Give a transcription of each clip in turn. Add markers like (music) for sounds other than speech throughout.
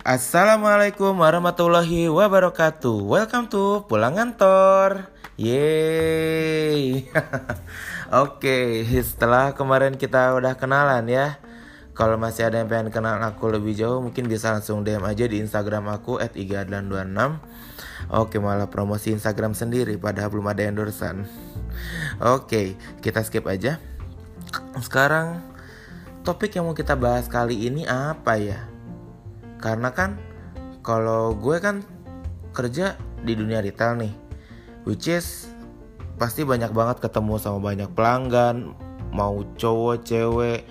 Assalamualaikum warahmatullahi wabarakatuh. Welcome to Pulang Ngantor. Yeay. (laughs) Oke setelah kemarin kita udah kenalan ya. Kalau masih ada yang pengen kenal aku lebih jauh Mungkin bisa langsung DM aja di Instagram aku At 26 Oke malah promosi Instagram sendiri Padahal belum ada endorsean Oke kita skip aja Sekarang Topik yang mau kita bahas kali ini apa ya? karena kan kalau gue kan kerja di dunia retail nih which is pasti banyak banget ketemu sama banyak pelanggan mau cowok cewek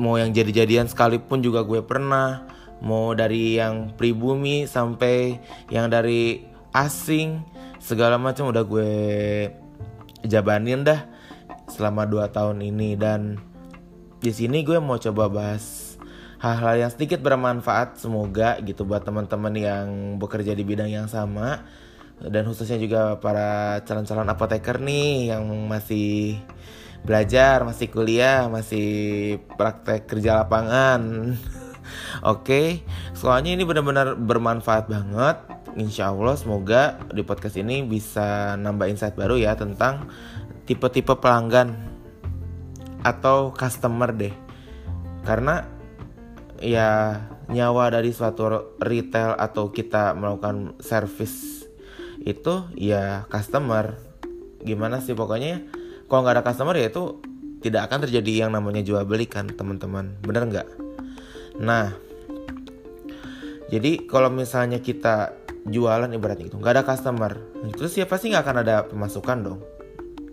mau yang jadi-jadian sekalipun juga gue pernah mau dari yang pribumi sampai yang dari asing segala macam udah gue jabanin dah selama 2 tahun ini dan di sini gue mau coba bahas hal-hal yang sedikit bermanfaat semoga gitu buat teman-teman yang bekerja di bidang yang sama dan khususnya juga para calon-calon apoteker nih yang masih belajar, masih kuliah, masih praktek kerja lapangan. (laughs) Oke, okay. soalnya ini benar-benar bermanfaat banget. Insya Allah semoga di podcast ini bisa nambah insight baru ya tentang tipe-tipe pelanggan atau customer deh. Karena ya nyawa dari suatu retail atau kita melakukan service itu ya customer. Gimana sih? Pokoknya kalau nggak ada customer ya itu tidak akan terjadi yang namanya jual beli kan teman-teman. Bener nggak? Nah jadi kalau misalnya kita jualan ibaratnya itu nggak ada customer. Itu siapa sih nggak akan ada pemasukan dong.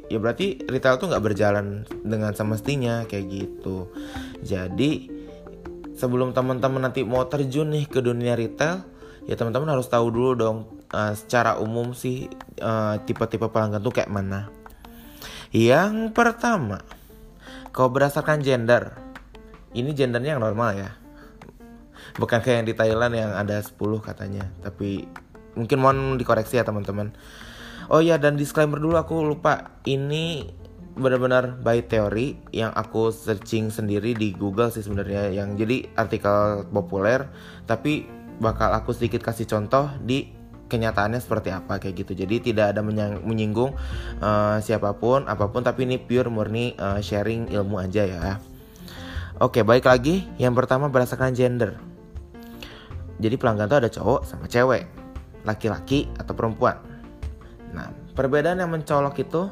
Ya berarti retail tuh nggak berjalan dengan semestinya kayak gitu. Jadi sebelum teman-teman nanti mau terjun nih ke dunia retail ya teman-teman harus tahu dulu dong uh, secara umum sih eh, tipe-tipe pelanggan tuh kayak mana. Yang pertama kalau berdasarkan gender ini gendernya yang normal ya bukan kayak yang di Thailand yang ada 10 katanya? Tapi mungkin mohon dikoreksi ya teman-teman. Oh ya dan disclaimer dulu aku lupa. Ini benar-benar by teori yang aku searching sendiri di Google sih sebenarnya. Yang jadi artikel populer tapi bakal aku sedikit kasih contoh di kenyataannya seperti apa kayak gitu. Jadi tidak ada menyinggung uh, siapa pun apa pun tapi ini pure murni uh, sharing ilmu aja ya. Oke baik lagi. Yang pertama berdasarkan gender jadi pelanggan tuh ada cowok sama cewek laki-laki atau perempuan. Nah perbedaan yang mencolok itu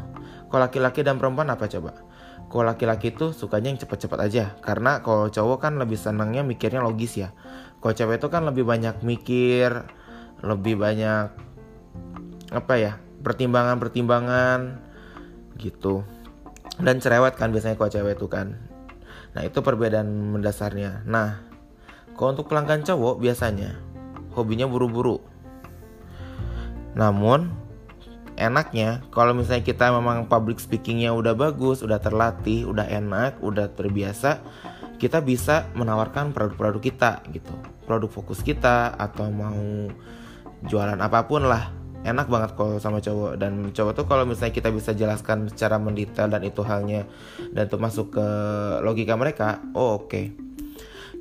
kalau laki-laki dan perempuan apa coba? Kalau laki-laki tuh sukanya yang cepet-cepet aja Karena kalau cowok kan lebih senangnya mikirnya logis ya. Kalau cewek itu kan lebih banyak mikir Lebih banyak Apa ya Pertimbangan-pertimbangan Gitu. Dan cerewet kan biasanya kalau cewek itu kan. Nah itu perbedaan mendasarnya. Nah kalau untuk pelanggan cowok biasanya Hobinya buru-buru Namun enaknya kalau misalnya kita memang public speakingnya udah bagus, udah terlatih, udah enak, udah terbiasa, kita bisa menawarkan produk-produk kita gitu, produk fokus kita atau mau jualan apa pun lah, enak banget kalau sama cowok dan cowok tuh kalau misalnya kita bisa jelaskan secara mendetail dan itu halnya dan itu masuk ke logika mereka, oh oke. Okay.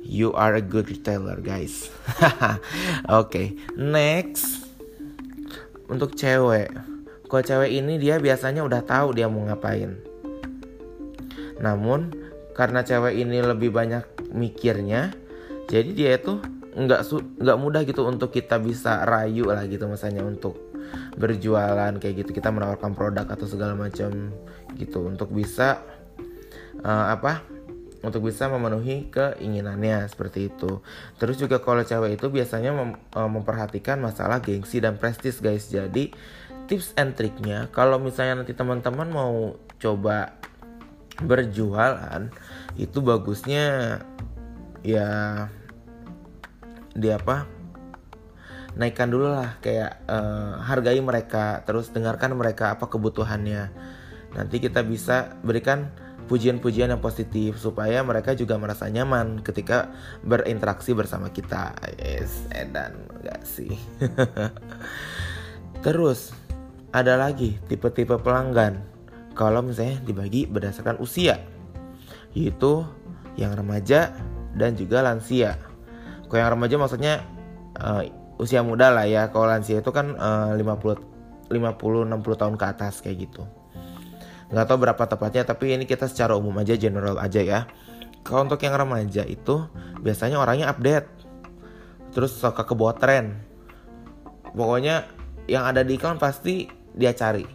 You are a good retailer, guys. (laughs) oke, okay. next untuk cewek kalau cewek ini dia biasanya udah tahu dia mau ngapain. Namun karena cewek ini lebih banyak mikirnya, jadi dia itu nggak nggak mudah gitu untuk kita bisa rayu lah gitu misalnya untuk berjualan kayak gitu kita menawarkan produk atau segala macam gitu untuk bisa uh, apa untuk bisa memenuhi keinginannya seperti itu. Terus juga kalau cewek itu biasanya mem uh, memperhatikan masalah gengsi dan prestis guys. Jadi tips and triknya kalau misalnya nanti teman-teman mau coba berjualan itu bagusnya ya di apa naikkan dulu lah kayak uh, hargai mereka terus dengarkan mereka apa kebutuhannya nanti kita bisa berikan pujian-pujian yang positif supaya mereka juga merasa nyaman ketika berinteraksi bersama kita yes edan gak sih (laughs) terus ada lagi tipe-tipe pelanggan. kalau misalnya dibagi berdasarkan usia yaitu yang remaja dan juga lansia. Kalau yang remaja maksudnya uh, usia muda lah ya. Kalau lansia itu kan uh, 50 50 60 tahun ke atas kayak gitu. Nggak tahu berapa tepatnya tapi ini kita secara umum aja general aja ya. Kalau untuk yang remaja itu biasanya orangnya update. Terus suka ke bawah tren. Pokoknya yang ada di iklan pasti dia cari.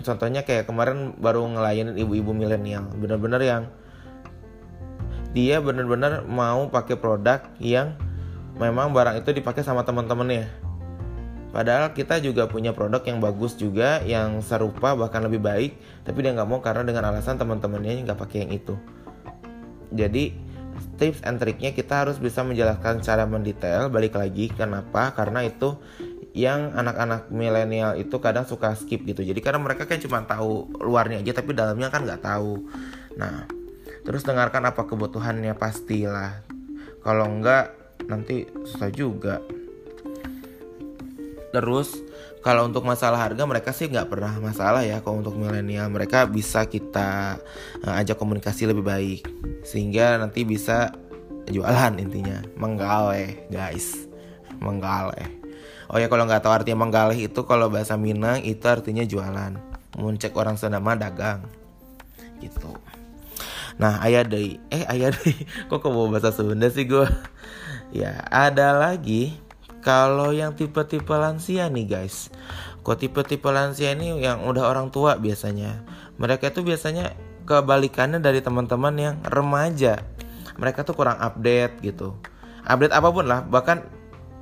Contohnya kayak kemarin baru ngelayanin ibu-ibu milenial, bener-bener yang dia bener-bener mau pakai produk yang memang barang itu dipakai sama teman-temannya. Padahal kita juga punya produk yang bagus juga, yang serupa bahkan lebih baik, tapi dia nggak mau karena dengan alasan teman-temannya nggak pakai yang itu. Jadi tips and triknya kita harus bisa menjelaskan secara mendetail. Balik lagi kenapa? Karena itu yang anak-anak milenial itu kadang suka skip gitu. Jadi karena mereka kan cuma tahu luarnya aja, tapi dalamnya kan nggak tahu. Nah, terus dengarkan apa kebutuhannya pastilah. Kalau enggak nanti susah juga. Terus. Kalau untuk masalah harga mereka sih nggak pernah masalah ya. Kalau untuk milenial mereka bisa kita uh, ajak komunikasi lebih baik. Sehingga nanti bisa jualan intinya. Menggaleh guys. Menggaleh. Oh ya kalau nggak tahu artinya menggaleh itu kalau bahasa Minang itu artinya jualan. Muncek orang Sunda mah dagang. Gitu. Nah ayah deh. Eh ayah deh. (laughs) Kok kau bahasa Sunda sih gue ya ada lagi kalau yang tipe-tipe lansia nih guys. Kok tipe-tipe lansia ini yang udah orang tua biasanya? Mereka itu biasanya kebalikannya dari teman-teman yang remaja. Mereka tuh kurang update gitu. Update apa pun lah Bahkan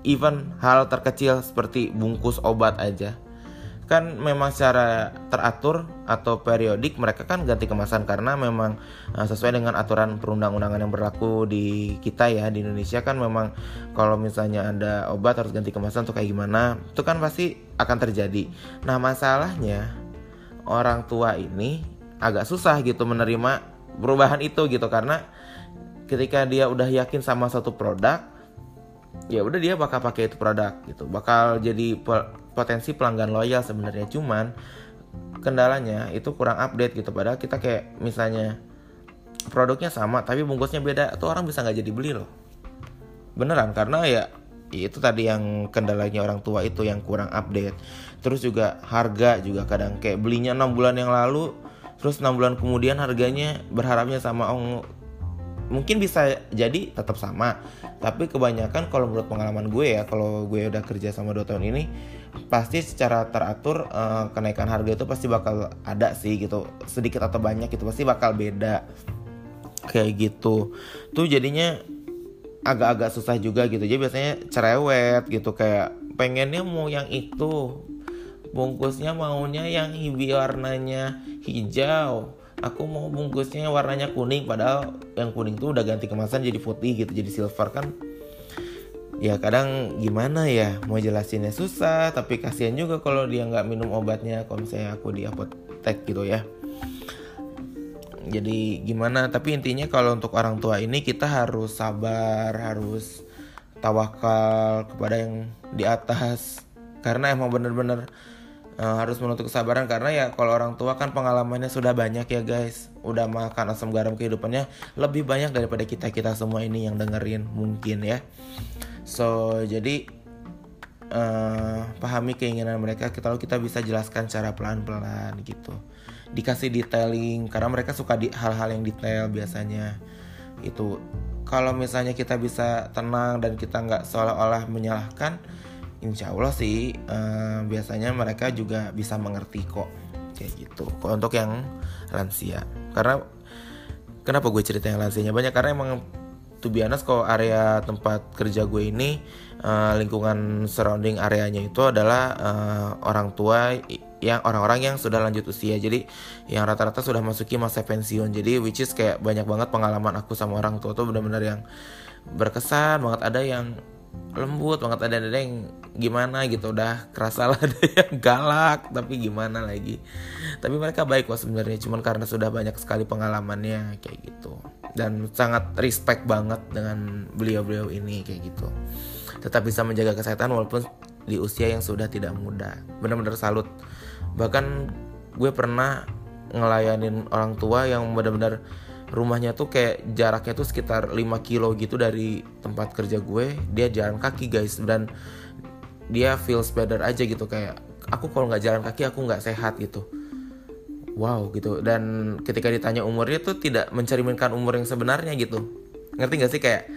even hal terkecil seperti bungkus obat aja kan memang secara teratur atau periodik mereka kan ganti kemasan karena memang uh, sesuai dengan aturan perundang-undangan yang berlaku di kita ya di Indonesia kan memang kalau misalnya ada obat harus ganti kemasan tuh kayak gimana itu kan pasti akan terjadi. Nah masalahnya orang tua ini agak susah gitu menerima perubahan itu gitu karena ketika dia udah yakin sama satu produk ya udah dia bakal pakai itu produk gitu bakal jadi potensi pelanggan loyal sebenarnya. Cuman kendalanya itu kurang update gitu. Padahal kita kayak misalnya produknya sama tapi bungkusnya beda tuh orang bisa nggak jadi beli loh. Beneran karena ya itu tadi yang kendalanya orang tua itu yang kurang update. Terus juga harga juga kadang kayak belinya enam bulan yang lalu terus enam bulan kemudian harganya berharapnya sama oh, mungkin bisa jadi tetap sama. Tapi kebanyakan kalau menurut pengalaman gue ya kalau gue udah kerja sama dua tahun ini pasti secara teratur uh, kenaikan harga itu pasti bakal ada sih gitu. Sedikit atau banyak itu pasti bakal beda. Kayak gitu. Tuh jadinya agak-agak susah juga gitu. Jadi biasanya cerewet gitu kayak pengennya mau yang itu bungkusnya maunya yang warnanya hijau aku mau bungkusnya warnanya kuning padahal yang kuning tuh udah ganti kemasan jadi putih gitu jadi silver kan. Ya kadang gimana ya mau jelasinnya susah tapi kasihan juga kalau dia nggak minum obatnya kalau misalnya aku di apotek gitu ya. Jadi gimana tapi intinya kalau untuk orang tua ini kita harus sabar harus tawakal kepada yang di atas. Karena emang bener-bener uh, harus menuntut kesabaran karena ya kalau orang tua kan pengalamannya sudah banyak ya guys. Udah makan asam garam kehidupannya lebih banyak daripada kita kita semua ini yang dengerin mungkin ya. So jadi uh, pahami keinginan mereka kita lalu kita bisa jelaskan cara pelan-pelan gitu. Dikasih detailing karena mereka suka di hal-hal yang detail biasanya. Itu. Kalau misalnya kita bisa tenang dan kita nggak seolah-olah menyalahkan insya Allah sih uh, biasanya mereka juga bisa mengerti kok. Kayak gitu. Kok untuk yang lansia. Karena kenapa gue cerita yang lansianya? Banyak karena emang to be honest kalau area tempat kerja gue ini uh, lingkungan surrounding areanya itu adalah uh, orang tua yang orang-orang yang sudah lanjut usia. Jadi yang rata-rata sudah masuki masa pensiun. Jadi which is kayak banyak banget pengalaman aku sama orang tua tuh benar-benar yang berkesan banget. Ada yang lembut banget ada ada yang gimana gitu udah kerasa lah (laughs) ada yang galak tapi gimana lagi. Tapi mereka baik kok sebenarnya cuman karena sudah banyak sekali pengalamannya kayak gitu. Dan sangat respect banget dengan beliau-beliau ini kayak gitu. Tetap bisa menjaga kesehatan walaupun di usia yang sudah tidak muda. Benar-benar salut. Bahkan gue pernah ngelayanin orang tua yang benar-benar rumahnya tuh kayak jaraknya tuh sekitar 5 kilo gitu dari tempat kerja gue. Dia jalan kaki guys dan dia feels better aja gitu. Kayak aku kalau nggak jalan kaki aku nggak sehat gitu. Wow gitu. Dan ketika ditanya umurnya tuh tidak mencerminkan umur yang sebenarnya gitu. Ngerti gak sih? Kayak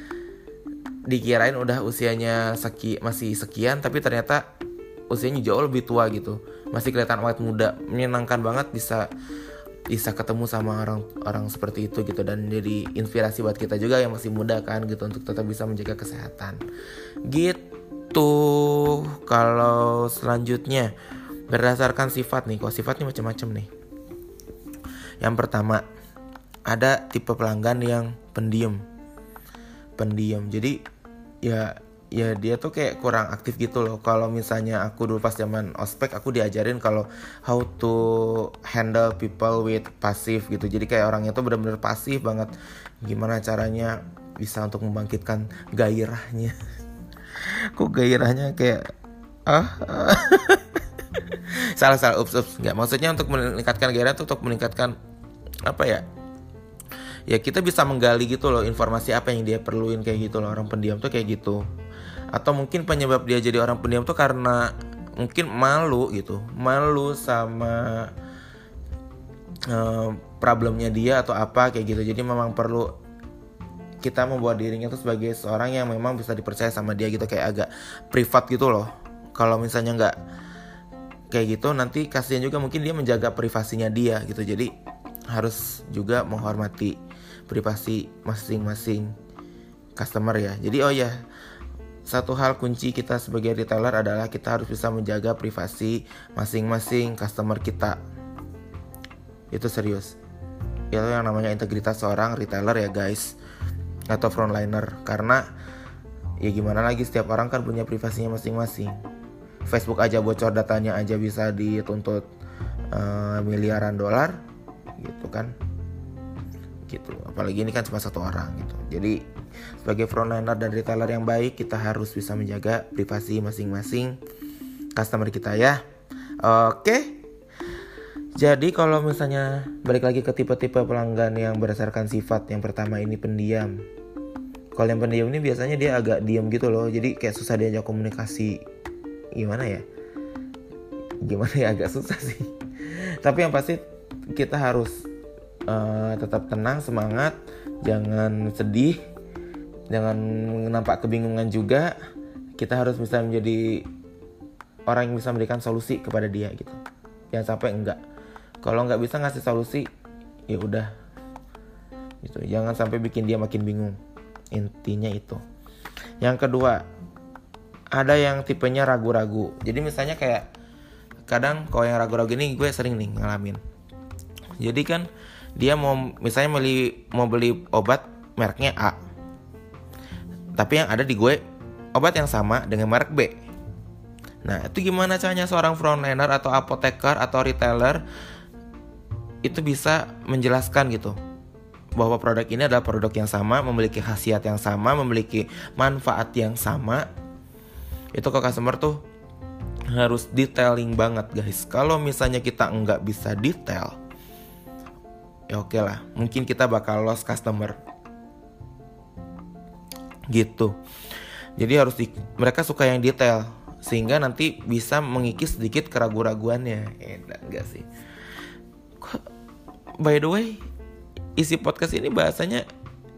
dikirain udah usianya seki masih sekian tapi ternyata usianya jauh lebih tua gitu. Masih kelihatan awet muda. Menyenangkan banget bisa bisa ketemu sama orang orang seperti itu gitu. Dan jadi inspirasi buat kita juga yang masih muda kan gitu untuk tetap bisa menjaga kesehatan. Gitu. Kalau selanjutnya berdasarkan sifat nih kok sifatnya macam-macam nih. Yang pertama ada tipe pelanggan yang pendiam. Pendiam. Jadi ya ya dia tuh kayak kurang aktif gitu loh. Kalau misalnya aku dulu pas zaman ospek aku diajarin kalau how to handle people with pasif gitu. Jadi kayak orangnya tuh bener-bener pasif banget. Gimana caranya bisa untuk membangkitkan gairahnya? (laughs) Kok gairahnya kayak ah? (laughs) Salah salah. Ups ups. Nggak maksudnya untuk meningkatkan gairah tuh untuk meningkatkan apa ya? Ya kita bisa menggali gitu loh informasi apa yang dia perluin kayak gitu loh. Orang pendiam tuh kayak gitu atau mungkin penyebab dia jadi orang pendiam tuh karena mungkin malu gitu. Malu sama uh, problemnya dia atau apa kayak gitu. Jadi memang perlu kita membuat dirinya tuh sebagai seorang yang memang bisa dipercaya sama dia gitu. Kayak agak privat gitu loh. Kalau misalnya nggak kayak gitu nanti kasihan juga mungkin dia menjaga privasinya dia gitu. Jadi harus juga menghormati privasi masing-masing customer ya. Jadi oh ya, satu hal kunci kita sebagai retailer adalah kita harus bisa menjaga privasi masing-masing customer kita. Itu serius. Itu yang namanya integritas seorang retailer ya guys atau frontliner karena ya gimana lagi setiap orang kan punya privasinya masing-masing. Facebook aja bocor datanya aja bisa dituntut uh, miliaran dolar gitu kan gitu. Apalagi ini kan cuma satu orang gitu. Jadi sebagai frontliner dan retailer yang baik kita harus bisa menjaga privasi masing-masing customer kita ya. Oke. Jadi kalau misalnya balik lagi ke tipe-tipe pelanggan yang berdasarkan sifat yang pertama ini pendiam. Kalau yang pendiam ini biasanya dia agak diam gitu loh. Jadi kayak susah diajak komunikasi. Gimana ya? Gimana ya? Agak susah sih. Tapi yang pasti kita harus uh, tetap tenang semangat jangan sedih jangan nampak kebingungan juga. Kita harus bisa menjadi orang yang bisa memberikan solusi kepada dia gitu. Jangan sampai enggak. Kalau nggak bisa ngasih solusi ya udah. Gitu. Jangan sampai bikin dia makin bingung. Intinya itu. Yang kedua ada yang tipenya ragu-ragu. Jadi misalnya kayak kadang kalau yang ragu-ragu ini gue sering nih ngalamin. Jadi kan dia mau misalnya beli mau beli obat mereknya A tapi yang ada di gue obat yang sama dengan merek B nah itu gimana caranya seorang frontliner atau apoteker atau retailer itu bisa menjelaskan gitu bahwa produk ini adalah produk yang sama, memiliki khasiat yang sama, memiliki manfaat yang sama. Itu ke customer tuh harus detailing banget guys. Kalau misalnya kita nggak bisa detail, ya oke okay lah. Mungkin kita bakal lost customer. Gitu. Jadi harus di, mereka suka yang detail sehingga nanti bisa mengikis sedikit keraguan-raguannya. Eh enggak sih. Kok, by the way isi podcast ini bahasanya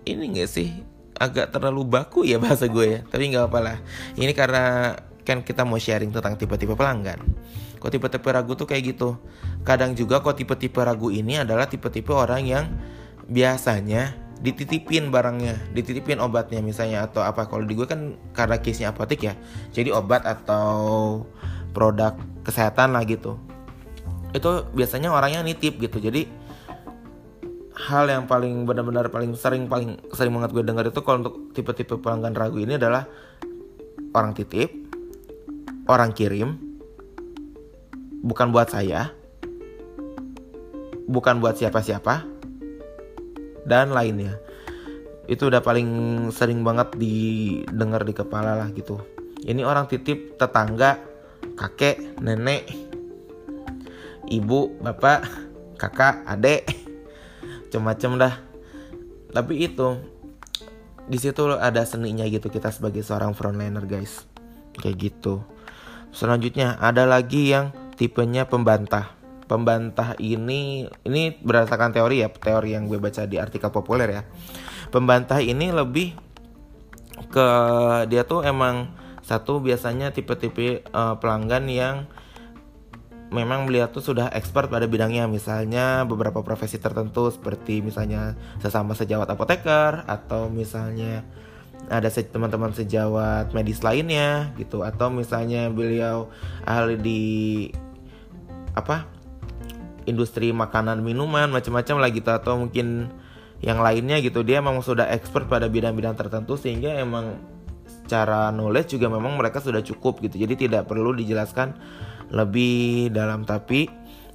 ini enggak sih? Agak terlalu baku ya bahasa gue ya. Tapi nggak apa lah. Ini karena kan kita mau sharing tentang tipe-tipe pelanggan Kok tipe-tipe ragu tuh kayak gitu. Kadang juga kok tipe-tipe ragu ini adalah tipe-tipe orang yang biasanya dititipin barangnya, dititipin obatnya misalnya atau apa. Kalau di gue kan karena case-nya apotek ya. Jadi obat atau produk kesehatan lah gitu. Itu biasanya orang yang nitip gitu. Jadi hal yang paling benar-benar paling sering paling sering banget gue dengar itu kalau untuk tipe-tipe pelanggan ragu ini adalah orang titip, orang kirim, bukan buat saya, bukan buat siapa-siapa, dan lainnya. Itu udah paling sering banget didengar di kepala lah gitu. Ini orang titip tetangga, kakek, nenek. ibu bapak kakak adek macam-macam dah tapi itu di situ ada seninya gitu kita sebagai seorang frontliner guys kayak gitu selanjutnya ada lagi yang tipenya pembantah. Pembantah ini ini berdasarkan teori ya teori yang gue baca di artikel populer ya. Pembantah ini lebih ke dia tuh emang satu biasanya tipe-tipe uh, pelanggan yang memang beliau tuh sudah expert pada bidangnya. Misalnya beberapa profesi tertentu seperti misalnya sesama sejawat apoteker atau misalnya ada teman-teman sejawat medis lainnya gitu. Atau misalnya beliau ahli di apa industri makanan minuman macam-macam lah gitu atau mungkin yang lainnya gitu. Dia memang sudah expert pada bidang-bidang tertentu sehingga emang secara knowledge juga memang mereka sudah cukup gitu. Jadi tidak perlu dijelaskan lebih dalam. Tapi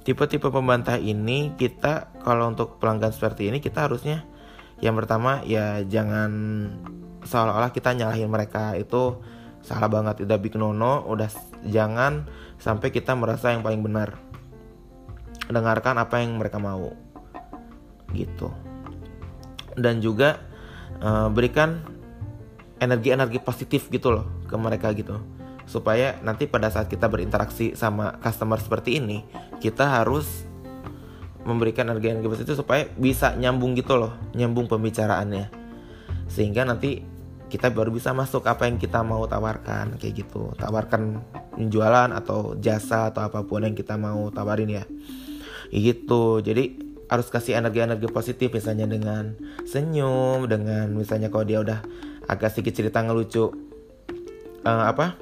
tipe-tipe pembantah ini kita kalau untuk pelanggan seperti ini kita harusnya yang pertama ya jangan seolah-olah kita nyalahin mereka itu salah banget. Udah big nono udah jangan sampai kita merasa yang paling benar dengarkan apa yang mereka mau. Gitu. Dan juga uh, berikan energi-energi positif gitu loh ke mereka gitu. Supaya nanti pada saat kita berinteraksi sama customer seperti ini kita harus memberikan energi-energi positif supaya bisa nyambung gitu loh nyambung pembicaraannya. Sehingga nanti kita baru bisa masuk apa yang kita mau tawarkan kayak gitu. Tawarkan penjualan atau jasa atau apa pun yang kita mau tawarin ya gitu. Jadi harus kasih energi-energi positif misalnya dengan senyum dengan misalnya kalau dia udah agak sedikit cerita ngelucu uh, apa?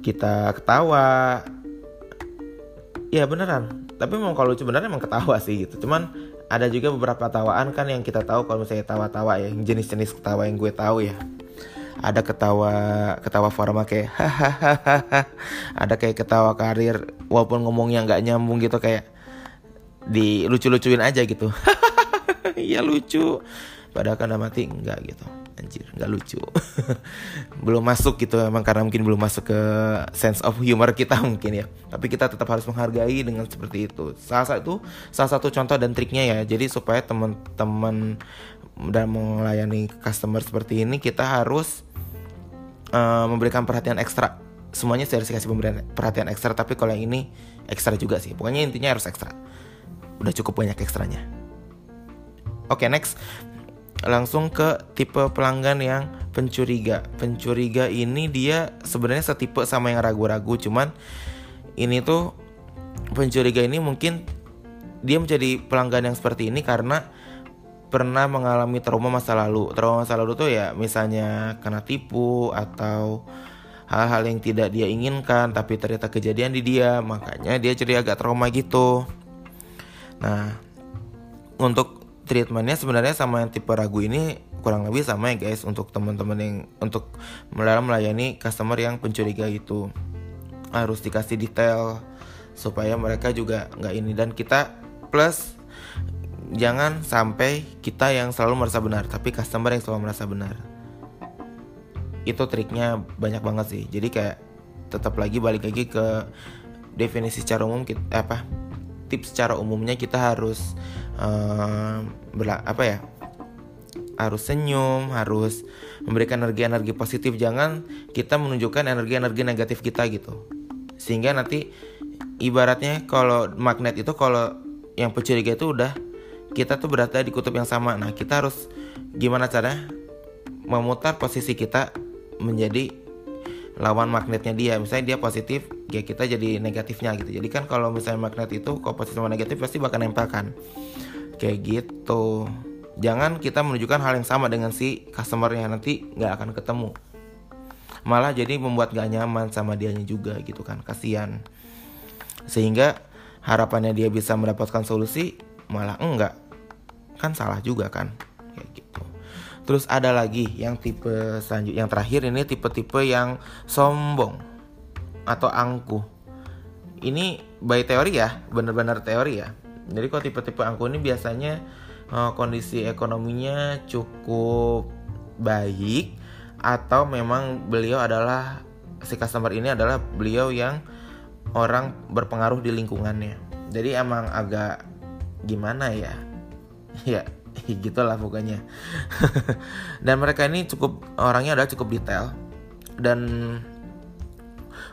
Kita ketawa. Ya beneran. Tapi memang kalau lucu beneran emang ketawa sih gitu. Cuman ada juga beberapa tawaan kan yang kita tahu kalau misalnya tawa-tawa ya jenis-jenis ketawa yang gue tahu ya ada ketawa ketawa formal kayak hahaha ada kayak ketawa karir walaupun ngomongnya nggak nyambung gitu kayak di lucu-lucuin aja gitu. (laughs) Iya lucu. Padahal kan mati enggak gitu. Anjir nggak lucu. (laughs) Belum masuk gitu emang karena mungkin belum masuk ke sense of humor kita mungkin ya. Tapi kita tetap harus menghargai dengan seperti itu. Salah satu salah satu contoh dan triknya ya. Jadi supaya teman-teman dan melayani customer seperti ini kita harus uh, memberikan perhatian ekstra. Semuanya saya harus kasih pemberian perhatian ekstra tapi kalau yang ini ekstra juga sih. Pokoknya intinya harus ekstra. Udah cukup banyak ekstranya. Oke okay, next. Langsung ke tipe pelanggan yang pencuriga. Pencuriga ini dia sebenarnya setipe sama yang ragu-ragu, cuman ini tuh pencuriga ini mungkin dia menjadi pelanggan yang seperti ini karena pernah mengalami trauma masa lalu. Trauma masa lalu tuh ya misalnya kena tipu atau hal-hal yang tidak dia inginkan tapi ternyata kejadian di dia, makanya dia jadi agak trauma gitu. Nah, untuk treatmentnya sebenarnya sama yang tipe ragu ini kurang lebih sama ya guys untuk teman-teman yang untuk dalam melayani customer yang pencuriga itu harus dikasih detail supaya mereka juga nggak ini dan kita plus jangan sampai kita yang selalu merasa benar tapi customer yang selalu merasa benar. Itu triknya banyak banget sih. Jadi kayak tetap lagi balik lagi ke definisi secara umum kita apa tips secara umumnya kita harus uh, berla apa ya harus senyum harus memberikan energi-energi positif. Jangan kita menunjukkan energi-energi negatif kita gitu. Sehingga nanti ibaratnya kalau magnet itu kalau yang pencuriga itu udah kita tuh berada di kutub yang sama. Nah kita harus gimana cara memutar posisi kita menjadi lawan magnetnya dia. Misalnya dia positif ya kita jadi negatifnya gitu. Jadi kan kalau misalnya magnet itu kalau positif sama negatif pasti bakal nempel kan. Kayak gitu. Jangan kita menunjukkan hal yang sama dengan si customer yang nanti nggak akan ketemu. Malah jadi membuat gak nyaman sama dianya juga gitu kan kasihan. Sehingga harapannya dia bisa mendapatkan solusi malah enggak kan salah juga kan kayak gitu Terus ada lagi yang tipe selanjutnya yang terakhir ini tipe-tipe yang sombong atau angkuh. Ini by teori ya, benar-benar teori ya. Jadi kalau tipe-tipe angkuh ini biasanya uh, kondisi ekonominya cukup baik atau memang beliau adalah si customer ini adalah beliau yang orang berpengaruh di lingkungannya jadi emang agak gimana ya ya (laughs) gitulah pokoknya. (laughs) Dan mereka ini cukup orangnya adalah cukup detail. Dan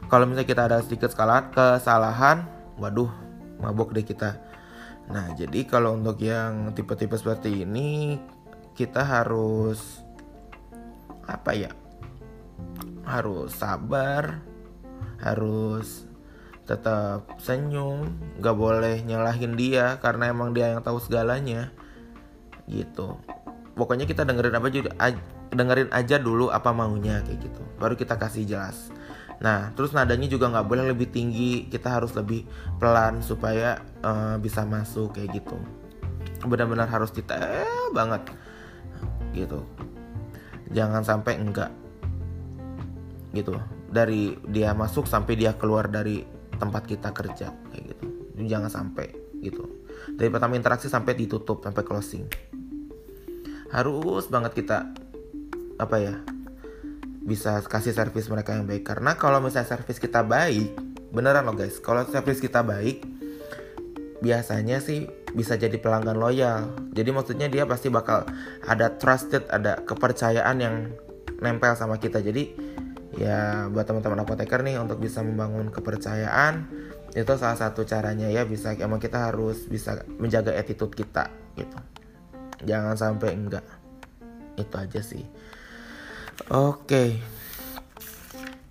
kalau misalnya kita ada sedikit kesalahan waduh mabok deh kita. Nah jadi kalau untuk yang tipe-tipe seperti ini kita harus apa ya harus sabar harus tetap senyum nggak boleh nyalahin dia karena emang dia yang tahu segalanya gitu. Pokoknya kita dengerin apa juga dengerin aja dulu apa maunya kayak gitu. Baru kita kasih jelas. Nah terus nadanya juga nggak boleh lebih tinggi. Kita harus lebih pelan supaya uh, bisa masuk kayak gitu. Benar-benar harus detail banget gitu. Jangan sampai enggak gitu. Dari dia masuk sampai dia keluar dari tempat kita kerja kayak gitu. Jangan sampai gitu. Dari pertama interaksi sampai ditutup sampai closing harus banget kita apa ya bisa kasih servis mereka yang baik. Karena kalau misalnya servis kita baik beneran loh guys kalau servis kita baik biasanya sih bisa jadi pelanggan loyal. Jadi maksudnya dia pasti bakal ada trusted ada kepercayaan yang nempel sama kita. Jadi ya buat teman-teman apoteker nih untuk bisa membangun kepercayaan itu salah satu caranya ya bisa emang kita harus bisa menjaga attitude kita gitu jangan sampai enggak. Itu aja sih. Oke.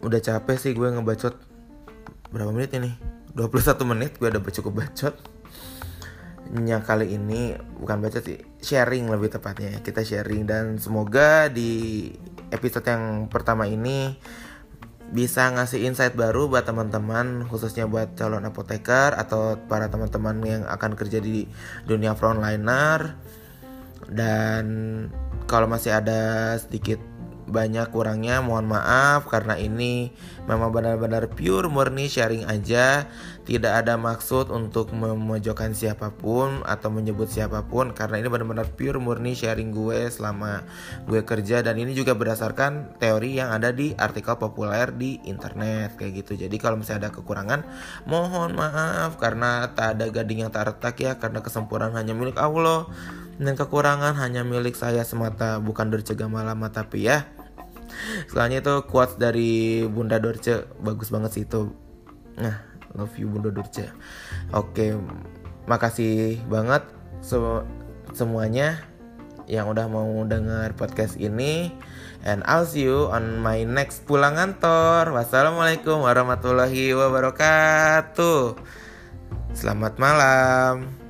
Udah capek sih gue ngebacot. Berapa menit ini? 21 menit gue udah cukup bacot. Nya kali ini bukan baca sih sharing lebih tepatnya. Kita sharing dan semoga di episode yang pertama ini bisa ngasih insight baru buat teman-teman khususnya buat calon apoteker atau para teman-teman yang akan kerja di dunia frontliner dan kalau masih ada sedikit banyak kurangnya mohon maaf. Karena ini memang benar-benar pure murni sharing aja tidak ada maksud untuk memojokkan siapa pun atau menyebut siapa pun karena ini benar-benar pure murni sharing gue selama gue kerja dan ini juga berdasarkan teori yang ada di artikel populer di internet kayak gitu. Jadi kalau misalnya ada kekurangan mohon maaf karena tak ada gading yang tak retak ya karena kesempurnaan hanya milik Allah dan kekurangan hanya milik saya semata bukan Dorce Gamalama tapi ya. Soalnya itu quotes dari Bunda Dorce bagus banget sih itu. Nah love you Bunda Dorce oke makasih banget so, semuanya yang udah mau denger podcast ini. And I'll see you on my next pulang kantor wassalamualaikum warahmatullahi wabarakatuh. Selamat malam